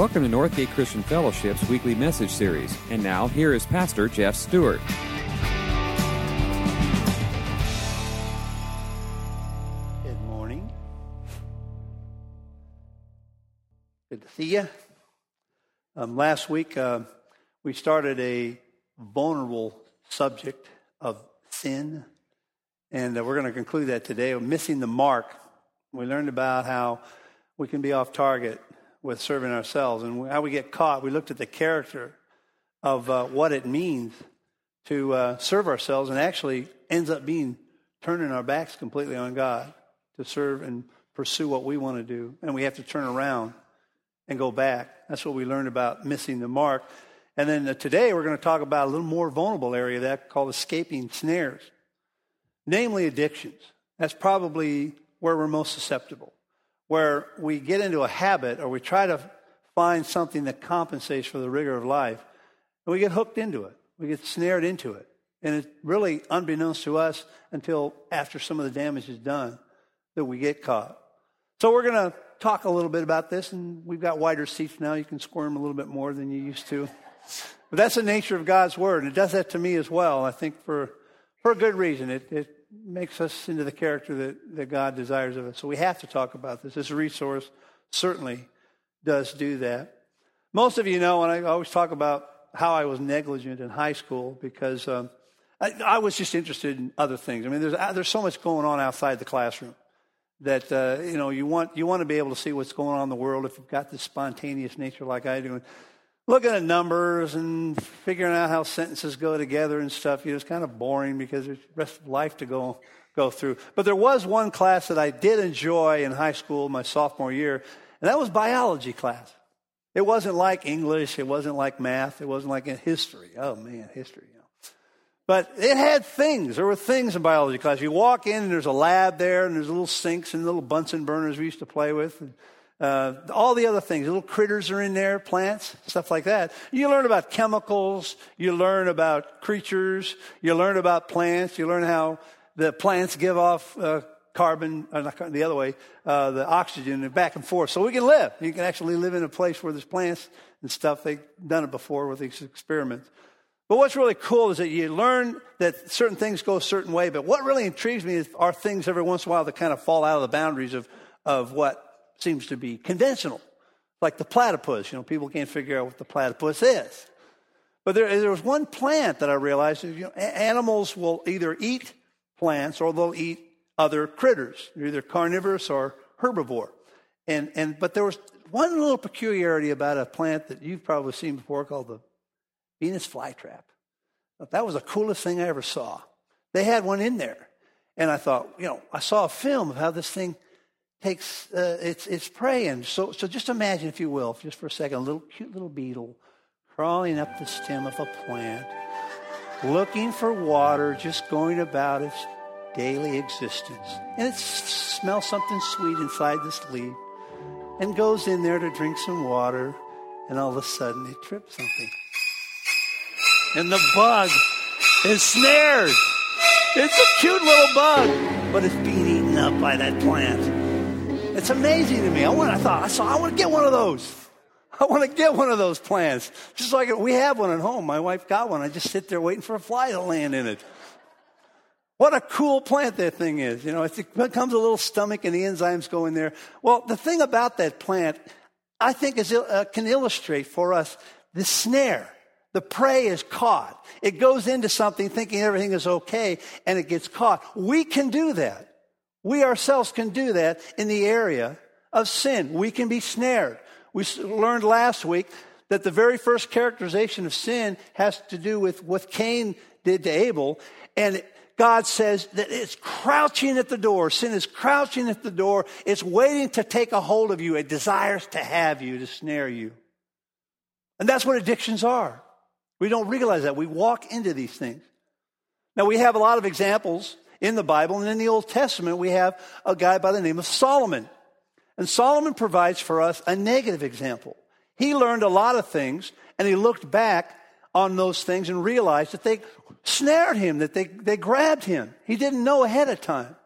Welcome to Northgate Christian Fellowship's weekly message series. And now, here is Pastor Jeff Stewart. Good morning. Good to see you. Um, last week, uh, we started a vulnerable subject of sin, and uh, we're going to conclude that today. We're missing the mark. We learned about how we can be off target with serving ourselves and how we get caught. We looked at the character of uh, what it means to uh, serve ourselves and actually ends up being turning our backs completely on God to serve and pursue what we want to do. And we have to turn around and go back. That's what we learned about missing the mark. And then uh, today we're going to talk about a little more vulnerable area that called escaping snares, namely addictions. That's probably where we're most susceptible where we get into a habit or we try to find something that compensates for the rigor of life, and we get hooked into it. We get snared into it. And it's really unbeknownst to us until after some of the damage is done that we get caught. So we're going to talk a little bit about this, and we've got wider seats now. You can squirm a little bit more than you used to. But that's the nature of God's Word. It does that to me as well, I think, for, for a good reason. It, it makes us into the character that, that God desires of us. So we have to talk about this. This resource certainly does do that. Most of you know, and I always talk about how I was negligent in high school because um, I, I, was just interested in other things. I mean, there's, there's so much going on outside the classroom that uh, you know you want you want to be able to see what's going on in the world if you've got this spontaneous nature like I do. And looking at numbers and figuring out how sentences go together and stuff, you know, it's kind of boring because there's the rest of life to go, go through. But there was one class that I did enjoy in high school, my sophomore year, and that was biology class. It wasn't like English, it wasn't like math, it wasn't like history. Oh man, history. You know. But it had things. There were things in biology class. You walk in and there's a lab there and there's little sinks and little Bunsen burners we used to play with. And, uh, all the other things, little critters are in there, plants, stuff like that. You learn about chemicals, you learn about creatures, you learn about plants, you learn how the plants give off uh, carbon, uh, not the other way, uh, the oxygen, and back and forth. So we can live. You can actually live in a place where there's plants and stuff. They've done it before with these experiments. But what's really cool is that you learn that certain things go a certain way. But what really intrigues me is, are things every once in a while that kind of fall out of the boundaries of, of what seems to be conventional, like the platypus. You know, people can't figure out what the platypus is. But there, there was one plant that I realized you know, animals will either eat plants or they'll eat other critters. They're either carnivorous or herbivore. And, and, but there was one little peculiarity about a plant that you've probably seen before called the Venus flytrap. That was the coolest thing I ever saw. They had one in there. And I thought, you know, I saw a film of how this thing takes uh, it's it's praying. So so just imagine, if you will, just for a second, a little cute little beetle crawling up the stem of a plant, looking for water, just going about its daily existence, and it smells something sweet inside this leaf, and goes in there to drink some water, and all of a sudden it trips something, and the bug is snared. It's a cute little bug, but it's being eaten up by that plant. It's amazing to me. I want. I thought I saw. I want to get one of those. I want to get one of those plants. Just like we have one at home. My wife got one. I just sit there waiting for a fly to land in it. What a cool plant that thing is. You know, it becomes a little stomach and the enzymes go in there. Well, the thing about that plant, I think, is uh, can illustrate for us the snare. The prey is caught. It goes into something thinking everything is okay and it gets caught. We can do that. We ourselves can do that in the area of sin. We can be snared. We learned last week that the very first characterization of sin has to do with what Cain did to Abel. And God says that it's crouching at the door. Sin is crouching at the door. It's waiting to take a hold of you. It desires to have you, to snare you. And that's what addictions are. We don't realize that. We walk into these things. Now, we have a lot of examples in the Bible. And in the Old Testament, we have a guy by the name of Solomon. And Solomon provides for us a negative example. He learned a lot of things, and he looked back on those things and realized that they snared him, that they, they grabbed him. He didn't know ahead of time.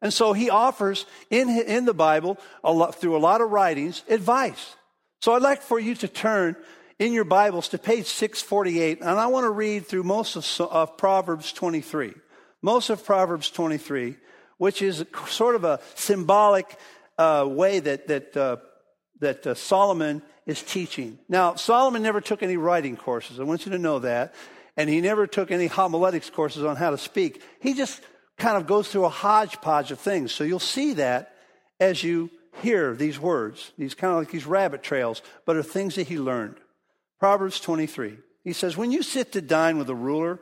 And so he offers in, in the Bible, a lot, through a lot of writings, advice. So I'd like for you to turn in your Bibles to page 648, and I want to read through most of, of Proverbs 23. Most of Proverbs 23, which is sort of a symbolic uh, way that, that, uh, that uh, Solomon is teaching. Now, Solomon never took any writing courses. I want you to know that. And he never took any homiletics courses on how to speak. He just kind of goes through a hodgepodge of things. So you'll see that as you hear these words, these kind of like these rabbit trails, but are things that he learned. Proverbs 23. He says, When you sit to dine with a ruler,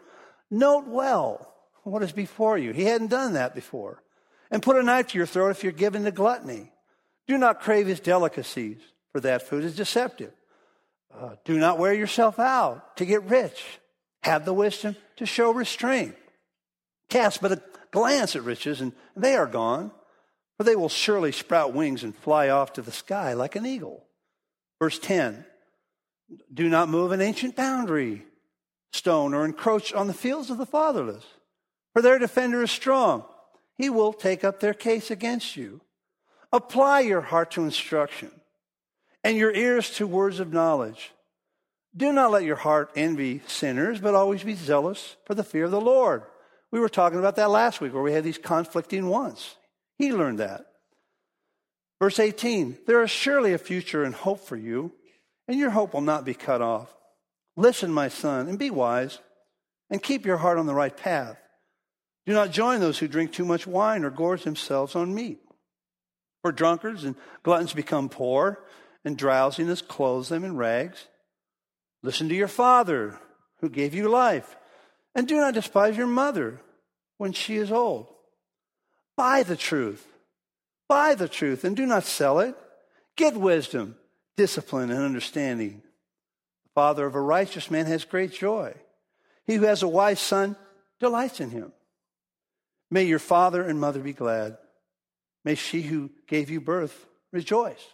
note well what is before you. He hadn't done that before. And put a knife to your throat if you're given to gluttony. Do not crave his delicacies, for that food is deceptive. Uh, do not wear yourself out to get rich. Have the wisdom to show restraint. Cast but a glance at riches, and they are gone, for they will surely sprout wings and fly off to the sky like an eagle. Verse 10 Do not move an ancient boundary stone or encroach on the fields of the fatherless, for their defender is strong. He will take up their case against you. Apply your heart to instruction and your ears to words of knowledge. Do not let your heart envy sinners, but always be zealous for the fear of the Lord. We were talking about that last week where we had these conflicting wants. He learned that. Verse 18 There is surely a future and hope for you, and your hope will not be cut off. Listen, my son, and be wise, and keep your heart on the right path. Do not join those who drink too much wine or gorge themselves on meat. For drunkards and gluttons become poor, and drowsiness clothes them in rags. Listen to your father, who gave you life, and do not despise your mother when she is old. Buy the truth. Buy the truth and do not sell it. Get wisdom, discipline, and understanding. The father of a righteous man has great joy. He who has a wise son delights in him. May your father and mother be glad. May she who gave you birth rejoice.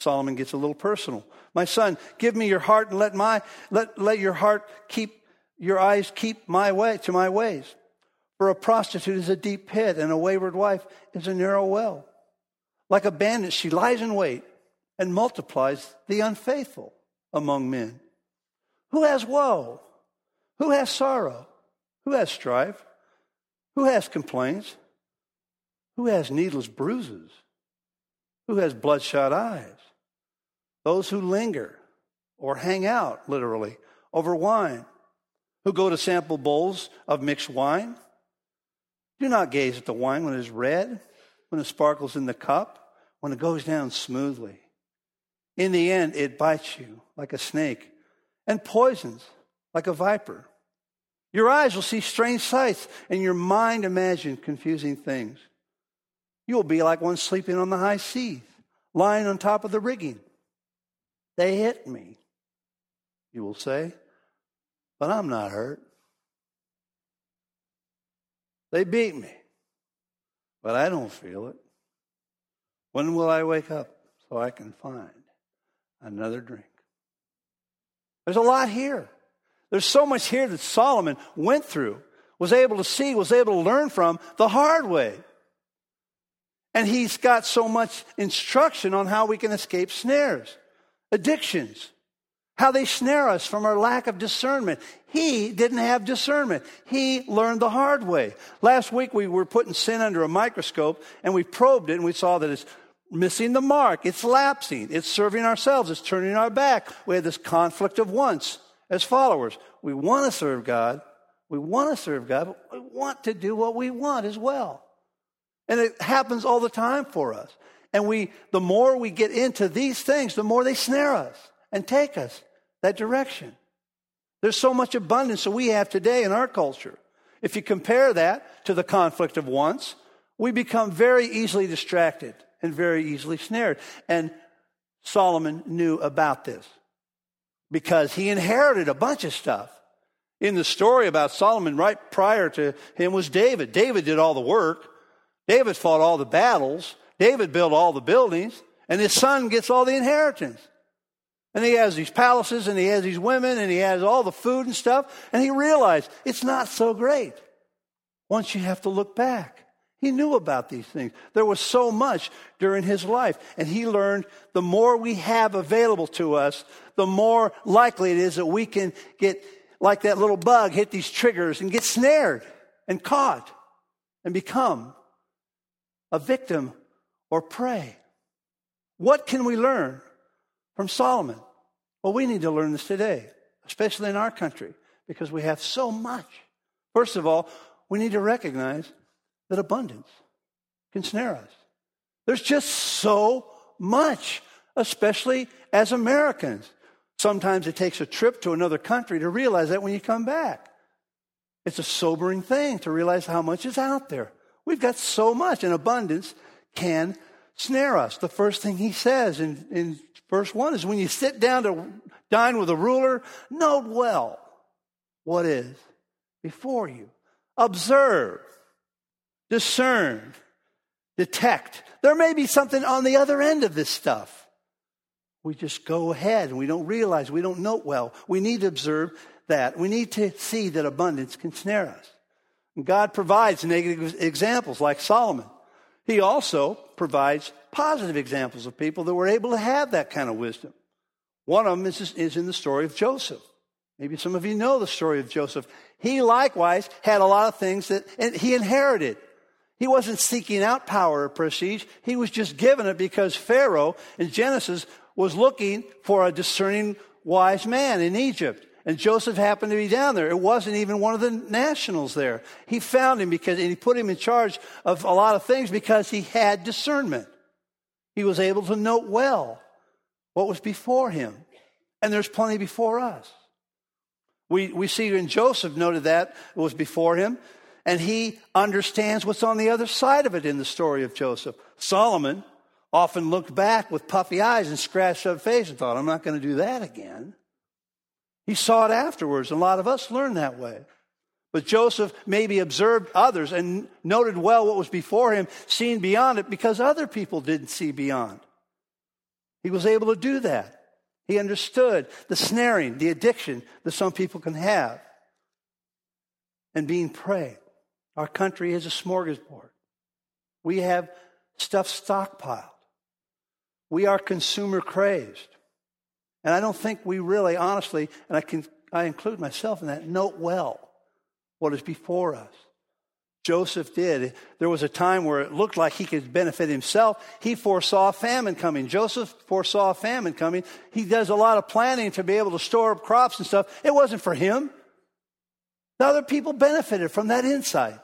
Solomon gets a little personal. My son, give me your heart and let my let, let your heart keep your eyes keep my way to my ways. For a prostitute is a deep pit, and a wayward wife is a narrow well. Like a bandit, she lies in wait and multiplies the unfaithful among men. Who has woe? Who has sorrow? Who has strife? Who has complaints? Who has needless bruises? Who has bloodshot eyes? Those who linger or hang out, literally, over wine, who go to sample bowls of mixed wine. Do not gaze at the wine when it is red, when it sparkles in the cup, when it goes down smoothly. In the end, it bites you like a snake and poisons like a viper. Your eyes will see strange sights, and your mind imagine confusing things. You will be like one sleeping on the high seas, lying on top of the rigging. They hit me, you will say, but I'm not hurt. They beat me, but I don't feel it. When will I wake up so I can find another drink? There's a lot here. There's so much here that Solomon went through, was able to see, was able to learn from the hard way. And he's got so much instruction on how we can escape snares, addictions, how they snare us from our lack of discernment. He didn't have discernment. He learned the hard way. Last week we were putting sin under a microscope and we probed it and we saw that it's missing the mark. It's lapsing. It's serving ourselves. It's turning our back. We had this conflict of wants as followers. We want to serve God. We want to serve God, but we want to do what we want as well. And it happens all the time for us. And we, the more we get into these things, the more they snare us and take us that direction. There's so much abundance that we have today in our culture. If you compare that to the conflict of wants, we become very easily distracted and very easily snared. And Solomon knew about this because he inherited a bunch of stuff. In the story about Solomon, right prior to him was David. David did all the work. David fought all the battles. David built all the buildings. And his son gets all the inheritance. And he has these palaces and he has these women and he has all the food and stuff. And he realized it's not so great once you have to look back He knew about these things. There was so much during his life. And he learned the more we have available to us, the more likely it is that we can get, like that little bug, hit these triggers and get snared and caught and become a victim or prey. What can we learn from Solomon? Well, we need to learn this today, especially in our country, because we have so much. First of all, we need to recognize that abundance can snare us. There's just so much, especially as Americans. Sometimes it takes a trip to another country to realize that when you come back. It's a sobering thing to realize how much is out there. We've got so much, and abundance can snare us. The first thing he says in, in verse 1 is when you sit down to dine with a ruler, note well what is before you. Observe discern, detect. There may be something on the other end of this stuff. We just go ahead and we don't realize, we don't note well. We need to observe that. We need to see that abundance can snare us. And God provides negative examples like Solomon. He also provides positive examples of people that were able to have that kind of wisdom. One of them is, is in the story of Joseph. Maybe some of you know the story of Joseph. He likewise had a lot of things that he inherited. He wasn't seeking out power or prestige. He was just given it because Pharaoh in Genesis was looking for a discerning wise man in Egypt. And Joseph happened to be down there. It wasn't even one of the nationals there. He found him because, and he put him in charge of a lot of things because he had discernment. He was able to note well what was before him. And there's plenty before us. We, we see in Joseph noted that it was before him and he understands what's on the other side of it in the story of Joseph. Solomon often looked back with puffy eyes and scratched up face and thought, I'm not going to do that again. He saw it afterwards, and a lot of us learn that way. But Joseph maybe observed others and noted well what was before him, seeing beyond it because other people didn't see beyond. He was able to do that. He understood the snaring, the addiction that some people can have, and being prey. Our country is a smorgasbord. We have stuff stockpiled. We are consumer crazed. And I don't think we really, honestly, and I, can, I include myself in that, note well what is before us. Joseph did. There was a time where it looked like he could benefit himself. He foresaw famine coming. Joseph foresaw famine coming. He does a lot of planning to be able to store up crops and stuff. It wasn't for him. The other people benefited from that insight.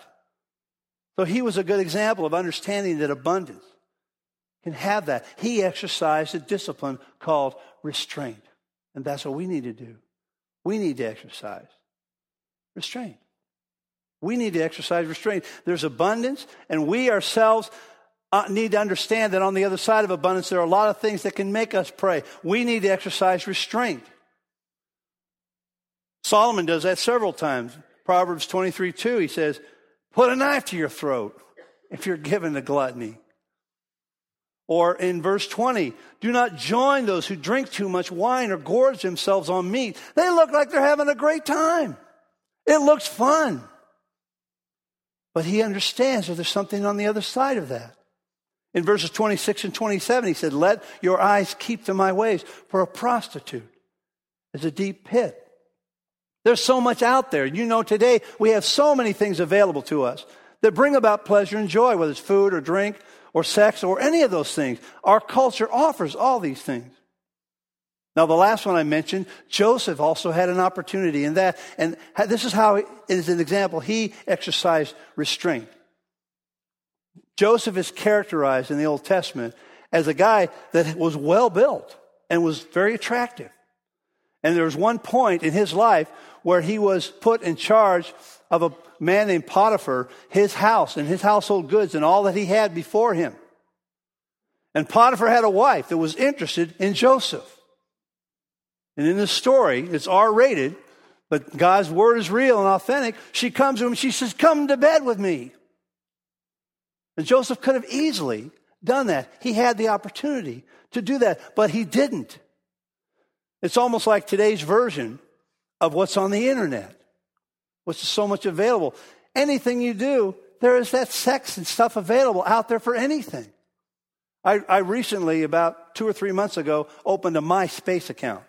So he was a good example of understanding that abundance can have that. He exercised a discipline called restraint. And that's what we need to do. We need to exercise restraint. We need to exercise restraint. There's abundance, and we ourselves uh, need to understand that on the other side of abundance, there are a lot of things that can make us prey. We need to exercise restraint. Solomon does that several times. Proverbs 23 2, he says, Put a knife to your throat if you're given to gluttony. Or in verse 20, do not join those who drink too much wine or gorge themselves on meat. They look like they're having a great time. It looks fun. But he understands that there's something on the other side of that. In verses 26 and 27, he said, Let your eyes keep to my ways, for a prostitute is a deep pit there's so much out there. You know, today we have so many things available to us that bring about pleasure and joy, whether it's food or drink or sex or any of those things. Our culture offers all these things. Now, the last one I mentioned, Joseph also had an opportunity in that, and this is how, as an example, he exercised restraint. Joseph is characterized in the Old Testament as a guy that was well built and was very attractive. And there was one point in his life where he was put in charge of a man named Potiphar, his house and his household goods and all that he had before him. And Potiphar had a wife that was interested in Joseph. And in this story, it's R rated, but God's word is real and authentic. She comes to him she says, Come to bed with me. And Joseph could have easily done that. He had the opportunity to do that, but he didn't. It's almost like today's version of what's on the internet, is so much available. Anything you do there is that sex and stuff available out there for anything. I, I recently, about two or three months ago, opened a MySpace account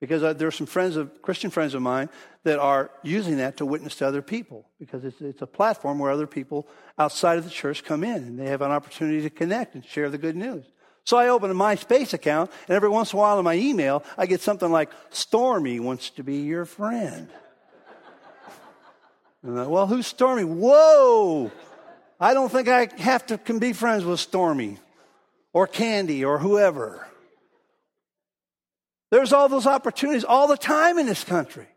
because I, there are some friends of Christian friends of mine that are using that to witness to other people because it's, it's a platform where other people outside of the church come in and they have an opportunity to connect and share the good news. So I open a MySpace account, and every once in a while in my email, I get something like, Stormy wants to be your friend. I, well, who's Stormy? Whoa! I don't think I have to can be friends with Stormy or Candy or whoever. There's all those opportunities all the time in this country.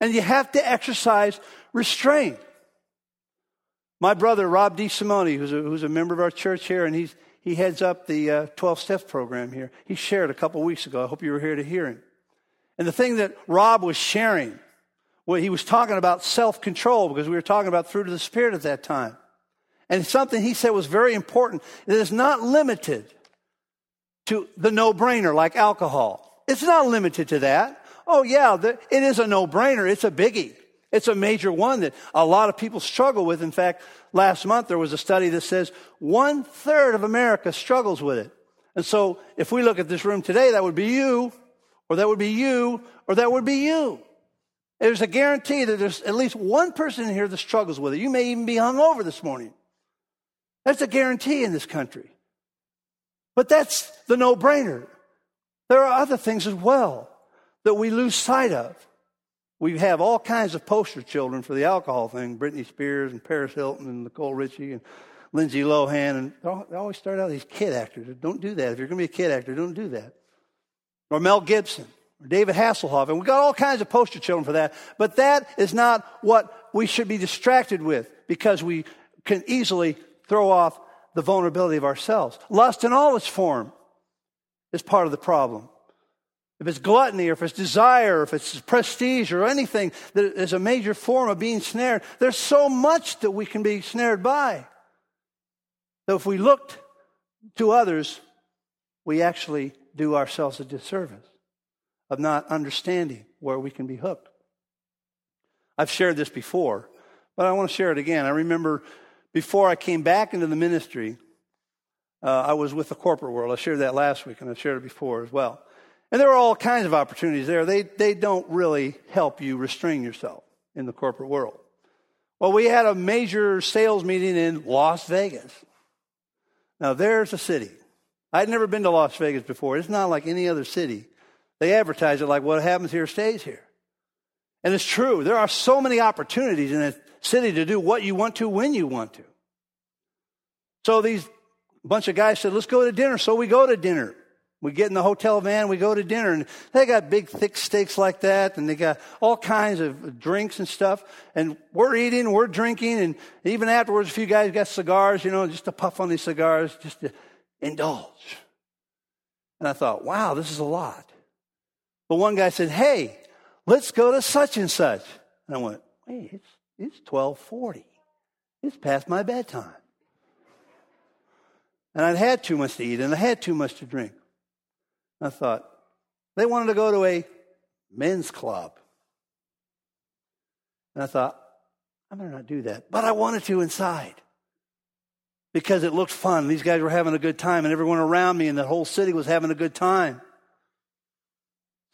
And you have to exercise restraint. My brother, Rob DeSimone, who's a, who's a member of our church here, and he's, he heads up the uh, 12 Steps program here. He shared a couple weeks ago. I hope you were here to hear him. And the thing that Rob was sharing, well, he was talking about self control because we were talking about fruit of the Spirit at that time. And something he said was very important. It is not limited to the no brainer like alcohol. It's not limited to that. Oh, yeah, the, it is a no brainer. It's a biggie. It's a major one that a lot of people struggle with. In fact, last month there was a study that says one third of America struggles with it. And so if we look at this room today, that would be you, or that would be you, or that would be you. There's a guarantee that there's at least one person in here that struggles with it. You may even be hung over this morning. That's a guarantee in this country. But that's the no brainer. There are other things as well that we lose sight of. We have all kinds of poster children for the alcohol thing Britney Spears and Paris Hilton and Nicole Richie and Lindsay Lohan. And they always start out these kid actors. Don't do that. If you're going to be a kid actor, don't do that. Or Mel Gibson or David Hasselhoff. And we've got all kinds of poster children for that. But that is not what we should be distracted with because we can easily throw off the vulnerability of ourselves. Lust in all its form is part of the problem. If it's gluttony or if it's desire or if it's prestige or anything that is a major form of being snared, there's so much that we can be snared by. So if we looked to others, we actually do ourselves a disservice of not understanding where we can be hooked. I've shared this before, but I want to share it again. I remember before I came back into the ministry, uh, I was with the corporate world. I shared that last week, and I've shared it before as well. And there are all kinds of opportunities there. They, they don't really help you restrain yourself in the corporate world. Well, we had a major sales meeting in Las Vegas. Now, there's a city. I'd never been to Las Vegas before. It's not like any other city. They advertise it like what happens here stays here. And it's true. There are so many opportunities in a city to do what you want to when you want to. So these bunch of guys said, let's go to dinner. So we go to dinner. We get in the hotel van, we go to dinner, and they got big, thick steaks like that, and they got all kinds of drinks and stuff. And we're eating, we're drinking, and even afterwards, a few guys got cigars, you know, just to puff on these cigars, just to indulge. And I thought, wow, this is a lot. But one guy said, hey, let's go to such and such. And I went, wait, it's, it's 1240. It's past my bedtime. And I'd had too much to eat and I had too much to drink. I thought, they wanted to go to a men's club. And I thought, I better not do that. But I wanted to inside because it looked fun. These guys were having a good time, and everyone around me and the whole city was having a good time.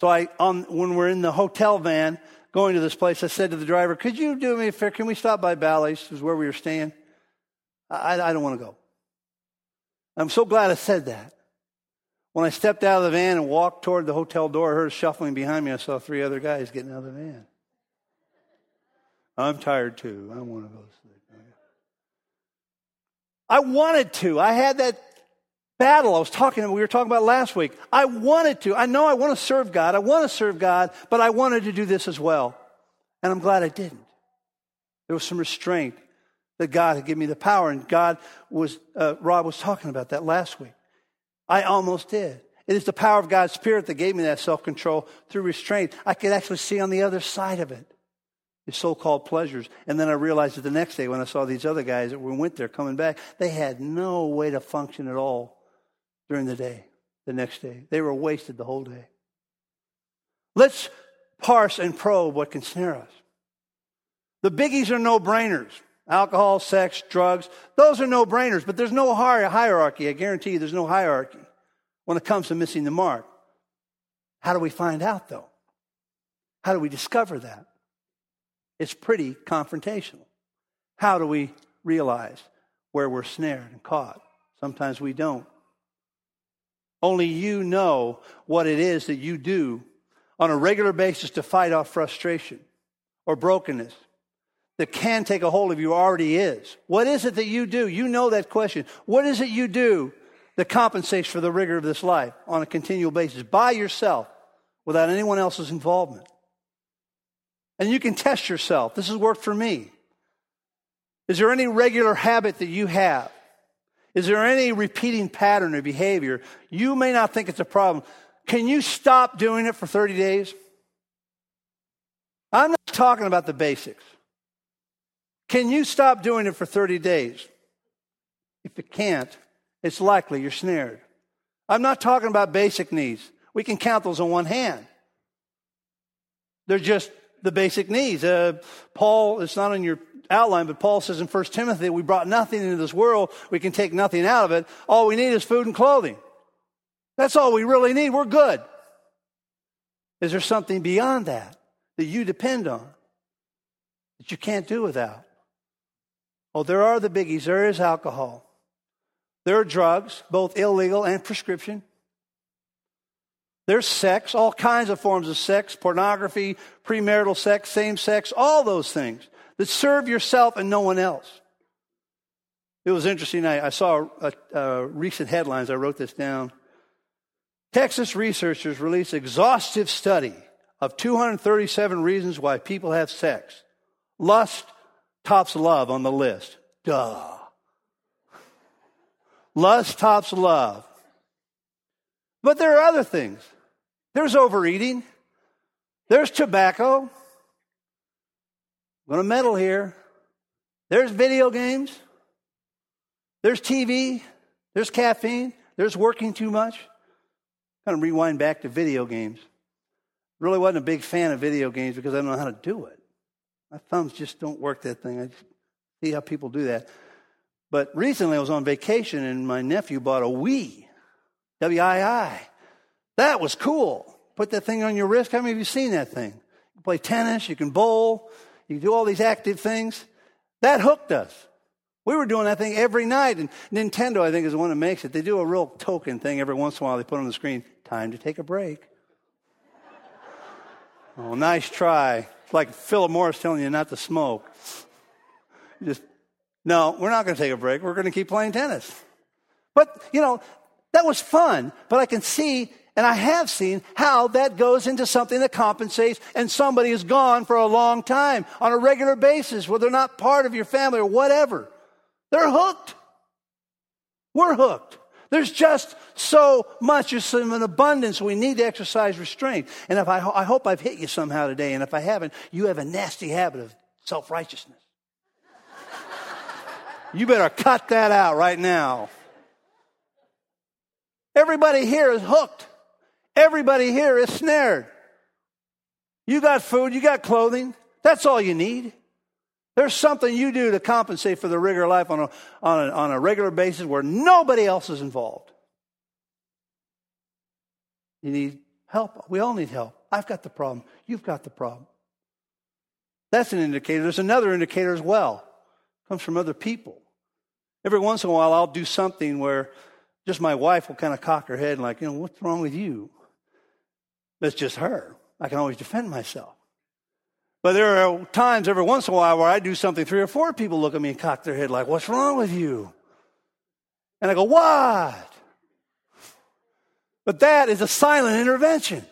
So I, on, when we're in the hotel van going to this place, I said to the driver, "Could you do me a favor? Can we stop by Bally's? Is where we were staying. I, I don't want to go." I'm so glad I said that. When I stepped out of the van and walked toward the hotel door, I heard shuffling behind me. I saw three other guys getting out of the van. I'm tired too. I want to go to sleep. I wanted to. I had that battle I was talking we were talking about last week. I wanted to. I know I want to serve God. I want to serve God, but I wanted to do this as well. And I'm glad I didn't. There was some restraint that God had given me the power, and God was, uh, Rob was talking about that last week. I almost did. It is the power of God's Spirit that gave me that self control through restraint. I could actually see on the other side of it the so called pleasures. And then I realized that the next day when I saw these other guys that we went there coming back, they had no way to function at all during the day, the next day. They were wasted the whole day. Let's parse and probe what can snare us. The biggies are no brainers. Alcohol, sex, drugs, those are no brainers, but there's no hierarchy. I guarantee you there's no hierarchy when it comes to missing the mark. How do we find out, though? How do we discover that? It's pretty confrontational. How do we realize where we're snared and caught? Sometimes we don't. Only you know what it is that you do on a regular basis to fight off frustration or brokenness that can take a hold of you already is. What is it that you do? You know that question. What is it you do that compensates for the rigor of this life on a continual basis by yourself without anyone else's involvement? And you can test yourself. This has worked for me. Is there any regular habit that you have? Is there any repeating pattern of behavior? You may not think it's a problem. Can you stop doing it for 30 days? I'm not talking about the basics. Can you stop doing it for 30 days? If you can't, it's likely you're snared. I'm not talking about basic needs. We can count those on one hand. They're just the basic needs. Uh, Paul, it's not on your outline, but Paul says in 1 Timothy, we brought nothing into this world. We can take nothing out of it. All we need is food and clothing. That's all we really need. We're good. Is there something beyond that that you depend on that you can't do without? Oh, there are the biggies. There is alcohol. There are drugs, both illegal and prescription. There's sex, all kinds of forms of sex, pornography, premarital sex, same sex, all those things that serve yourself and no one else. It was interesting. I, I saw a, a recent headlines. I wrote this down. Texas researchers released exhaustive study of 237 reasons why people have sex. Lust tops love on the list. Duh. Lust tops love. But there are other things. There's overeating. There's tobacco. I'm going to meddle here. There's video games. There's TV. There's caffeine. There's working too much. Kind of rewind back to video games. Really wasn't a big fan of video games because I don't know how to do it. My thumbs just don't work that thing. I see how people do that. But recently I was on vacation and my nephew bought a Wii, W-I-I. That was cool. Put that thing on your wrist. How many of you seen that thing? You play tennis, you can bowl, you can do all these active things. That hooked us. We were doing that thing every night. And Nintendo, I think, is the one that makes it. They do a real token thing every once in a while. They put on the screen, time to take a break. oh, nice try. It's like Philip Morris telling you not to smoke. You Just, no, we're not going to take a break. We're going to keep playing tennis. But, you know, that was fun. But I can see and I have seen how that goes into something that compensates, and somebody is gone for a long time on a regular basis, where they're not part of your family or whatever. They're hooked. We're hooked. There's just so much. There's an abundance. We need to exercise restraint. And if I, I hope I've hit you somehow today, and if I haven't, you have a nasty habit of self righteousness. you better cut that out right now. Everybody here is hooked. Everybody here is snared. You got food, you got clothing. That's all you need. There's something you do to compensate for the rigor of life on a, on a, on a regular basis where nobody else is involved. You need help. We all need help. I've got the problem. You've got the problem. That's an indicator. There's another indicator as well. It comes from other people. Every once in a while, I'll do something where just my wife will kind of cock her head and like, you know, what's wrong with you? That's just her. I can always defend myself. But there are times every once in a while where I do something, three or four people look at me and cock their head like, What's wrong with you? And I go, What? But that is a silent intervention.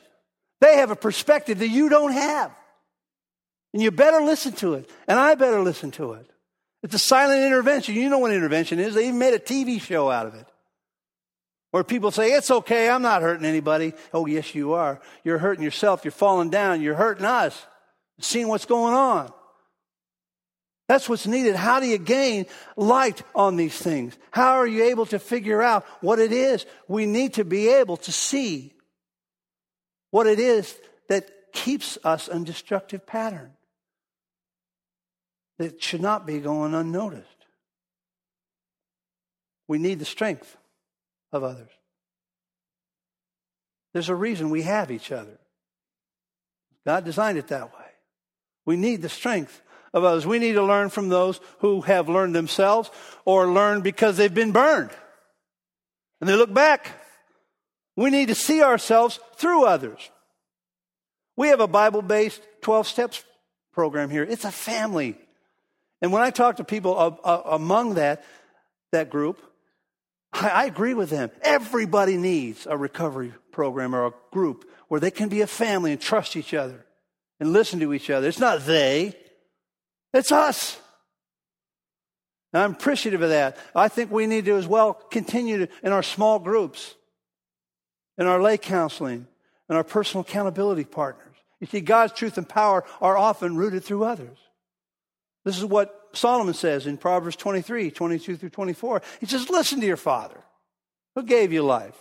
They have a perspective that you don't have. And you better listen to it. And I better listen to it. It's a silent intervention. You know what intervention is. They even made a TV show out of it. Where people say, it's okay, I'm not hurting anybody. Oh, yes, you are. You're hurting yourself. You're falling down. You're hurting us. Seeing what's going on. That's what's needed. How do you gain light on these things? How are you able to figure out what it is? We need to be able to see what it is that keeps us in destructive pattern. that should not be going unnoticed. We need the strength of others. There's a reason we have each other. God designed it that way. We need the strength of others. We need to learn from those who have learned themselves or learned because they've been burned. And they look back. We need to see ourselves through others. We have a Bible based 12 steps program here. It's a family. And when I talk to people uh, among that, that group, I agree with them. Everybody needs a recovery program or a group where they can be a family and trust each other and listen to each other. It's not they, it's us. And I'm appreciative of that. I think we need to as well continue to, in our small groups, in our lay counseling, and our personal accountability partners. You see, God's truth and power are often rooted through others. This is what Solomon says in Proverbs 23, 22 through 24. He says, Listen to your father who gave you life.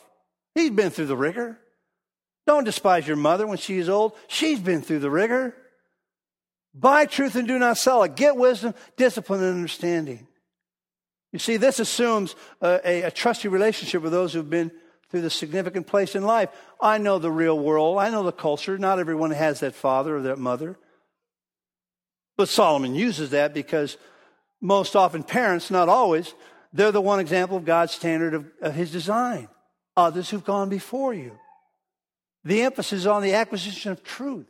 He's been through the rigor. Don't despise your mother when she is old. She's been through the rigor. Buy truth and do not sell it. Get wisdom, discipline, and understanding. You see, this assumes a, a, a trusty relationship with those who've been through the significant place in life. I know the real world. I know the culture. Not everyone has that father or that mother. But Solomon uses that because most often parents, not always, they're the one example of God's standard of, of his design. Others who've gone before you. The emphasis is on the acquisition of truth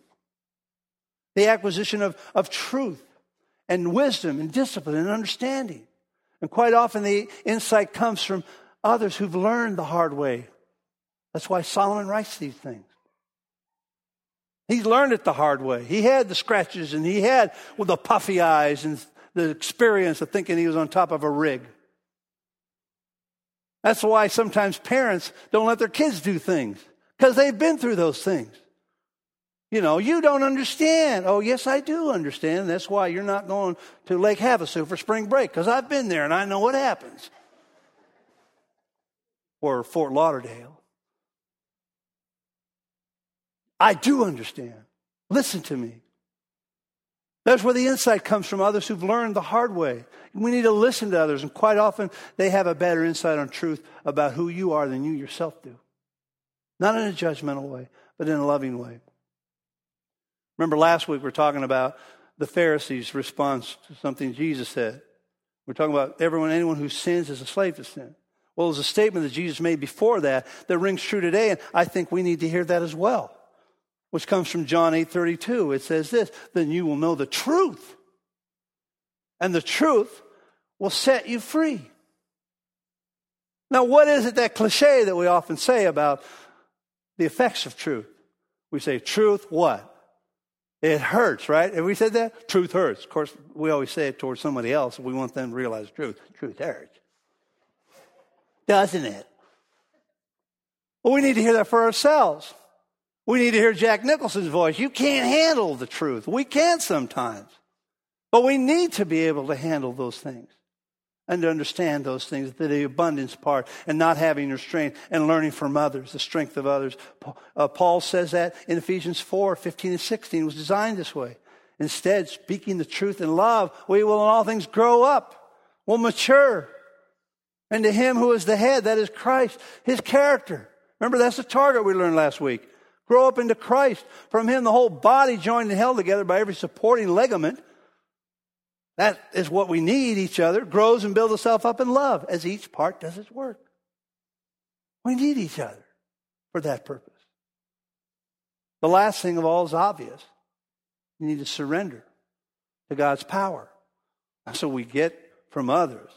the acquisition of, of truth and wisdom and discipline and understanding. And quite often the insight comes from others who've learned the hard way. That's why Solomon writes these things. He's learned it the hard way. He had the scratches and he had with the puffy eyes and the experience of thinking he was on top of a rig. That's why sometimes parents don't let their kids do things because they've been through those things. You know, you don't understand. Oh, yes, I do understand. That's why you're not going to Lake Havasu for spring break, because I've been there and I know what happens. Or Fort Lauderdale. I do understand. Listen to me. That's where the insight comes from others who've learned the hard way. We need to listen to others, and quite often they have a better insight on truth about who you are than you yourself do. Not in a judgmental way, but in a loving way. Remember last week we were talking about the Pharisees' response to something Jesus said. We're talking about everyone, anyone who sins is a slave to sin. Well, there's a statement that Jesus made before that that rings true today, and I think we need to hear that as well, which comes from John 8 32. It says this Then you will know the truth, and the truth will set you free. Now, what is it that cliche that we often say about the effects of truth? We say, truth what? It hurts, right? Have we said that? Truth hurts. Of course, we always say it towards somebody else. We want them to realize the truth. Truth hurts. Doesn't it? Well, we need to hear that for ourselves. We need to hear Jack Nicholson's voice. You can't handle the truth. We can sometimes. But we need to be able to handle those things and to understand those things, the abundance part, and not having restraint and learning from others, the strength of others. Uh, Paul says that in Ephesians 4 15 and 16 was designed this way. Instead, speaking the truth in love, we will in all things grow up, will mature. And to him who is the head, that is Christ, his character. Remember, that's the target we learned last week. Grow up into Christ. From him, the whole body joined and held together by every supporting ligament that is what we need each other, grows and builds itself up in love as each part does its work. We need each other for that purpose. The last thing of all is obvious. You need to surrender to God's power. That's what we get from others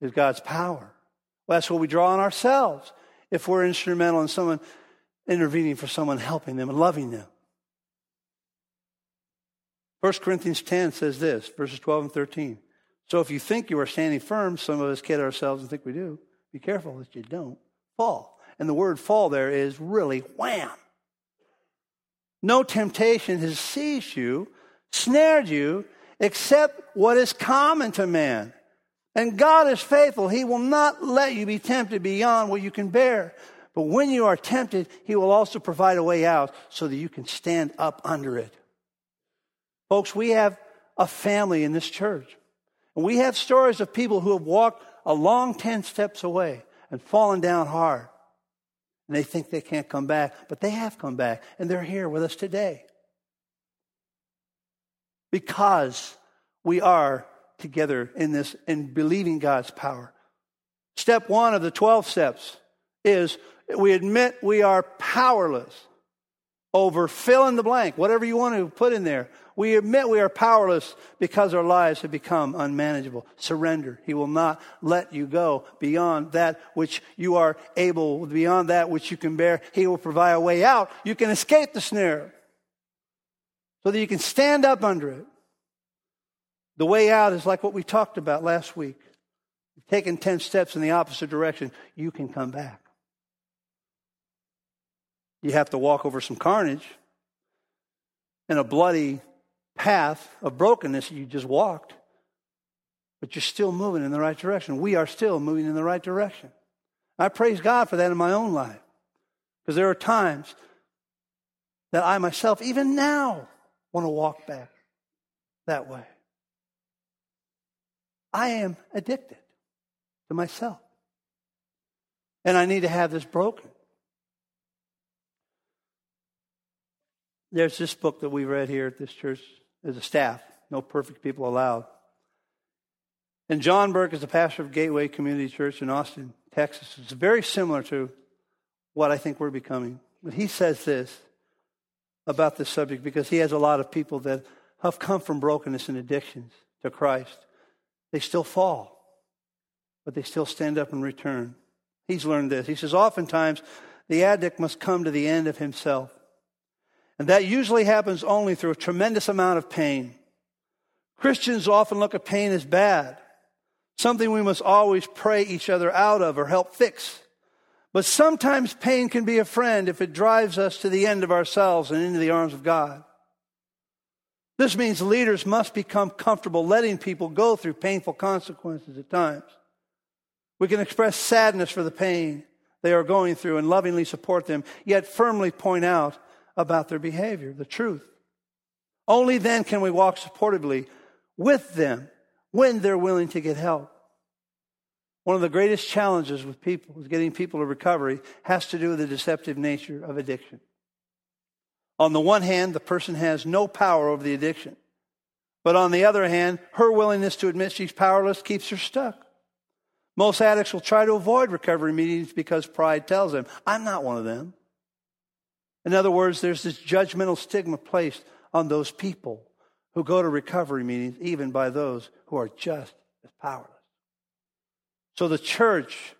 is God's power. Well, that's what we draw on ourselves if we're instrumental in someone intervening for someone, helping them and loving them. 1 Corinthians 10 says this, verses 12 and 13. So if you think you are standing firm, some of us kid ourselves and think we do. Be careful that you don't fall. And the word fall there is really wham. No temptation has seized you, snared you, except what is common to man. And God is faithful. He will not let you be tempted beyond what you can bear. But when you are tempted, He will also provide a way out so that you can stand up under it. Folks, we have a family in this church. And we have stories of people who have walked a long 10 steps away and fallen down hard. And they think they can't come back, but they have come back, and they're here with us today. Because we are together in this in believing God's power. Step one of the 12 steps is we admit we are powerless over fill in the blank, whatever you want to put in there. We admit we are powerless because our lives have become unmanageable. Surrender. He will not let you go beyond that which you are able, beyond that which you can bear. He will provide a way out. You can escape the snare so that you can stand up under it. The way out is like what we talked about last week. Taken 10 steps in the opposite direction, you can come back. You have to walk over some carnage and a bloody path of brokenness you just walked, but you're still moving in the right direction. We are still moving in the right direction. I praise God for that in my own life because there are times that I myself, even now, want to walk back that way. I am addicted to myself. And I need to have this broken. There's this book that we read here at this church as a staff No Perfect People Allowed. And John Burke is the pastor of Gateway Community Church in Austin, Texas. It's very similar to what I think we're becoming. But he says this about this subject because he has a lot of people that have come from brokenness and addictions to Christ. They still fall, but they still stand up and return. He's learned this. He says, oftentimes the addict must come to the end of himself. And that usually happens only through a tremendous amount of pain. Christians often look at pain as bad, something we must always pray each other out of or help fix. But sometimes pain can be a friend if it drives us to the end of ourselves and into the arms of God. This means leaders must become comfortable letting people go through painful consequences at times. We can express sadness for the pain they are going through and lovingly support them, yet firmly point out about their behavior, the truth. Only then can we walk supportively with them when they're willing to get help. One of the greatest challenges with people is getting people to recovery has to do with the deceptive nature of addiction. On the one hand, the person has no power over the addiction. But on the other hand, her willingness to admit she's powerless keeps her stuck. Most addicts will try to avoid recovery meetings because pride tells them, I'm not one of them. In other words, there's this judgmental stigma placed on those people who go to recovery meetings, even by those who are just as powerless. So the church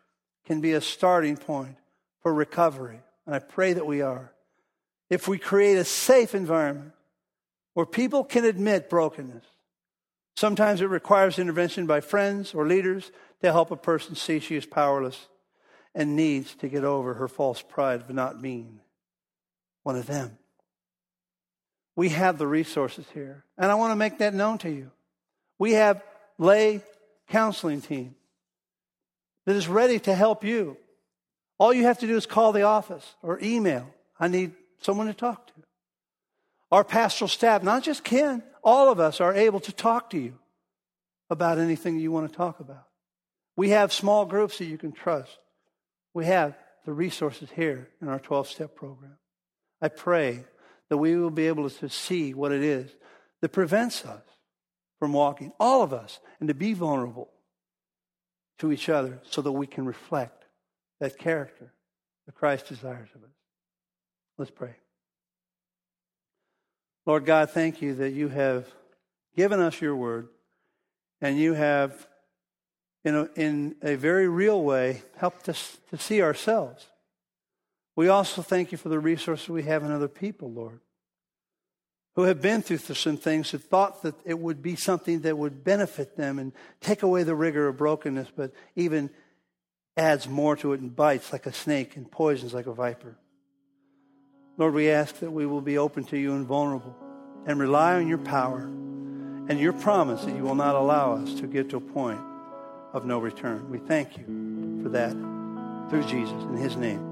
can be a starting point for recovery. And I pray that we are. If we create a safe environment where people can admit brokenness, sometimes it requires intervention by friends or leaders to help a person see she is powerless and needs to get over her false pride of not being one of them. We have the resources here. And I want to make that known to you. We have lay counseling team that is ready to help you. All you have to do is call the office or email. I need someone to talk to. Our pastoral staff, not just Ken, all of us are able to talk to you about anything you want to talk about. We have small groups that you can trust. We have the resources here in our 12 step program. I pray that we will be able to see what it is that prevents us from walking, all of us, and to be vulnerable to each other so that we can reflect that character that Christ desires of us. Let's pray. Lord God, thank you that you have given us your word and you have, in a, in a very real way, helped us to see ourselves we also thank you for the resources we have in other people, Lord, who have been through some things, who thought that it would be something that would benefit them and take away the rigor of brokenness, but even adds more to it and bites like a snake and poisons like a viper. Lord, we ask that we will be open to you and vulnerable and rely on your power and your promise that you will not allow us to get to a point of no return. We thank you for that through Jesus in his name.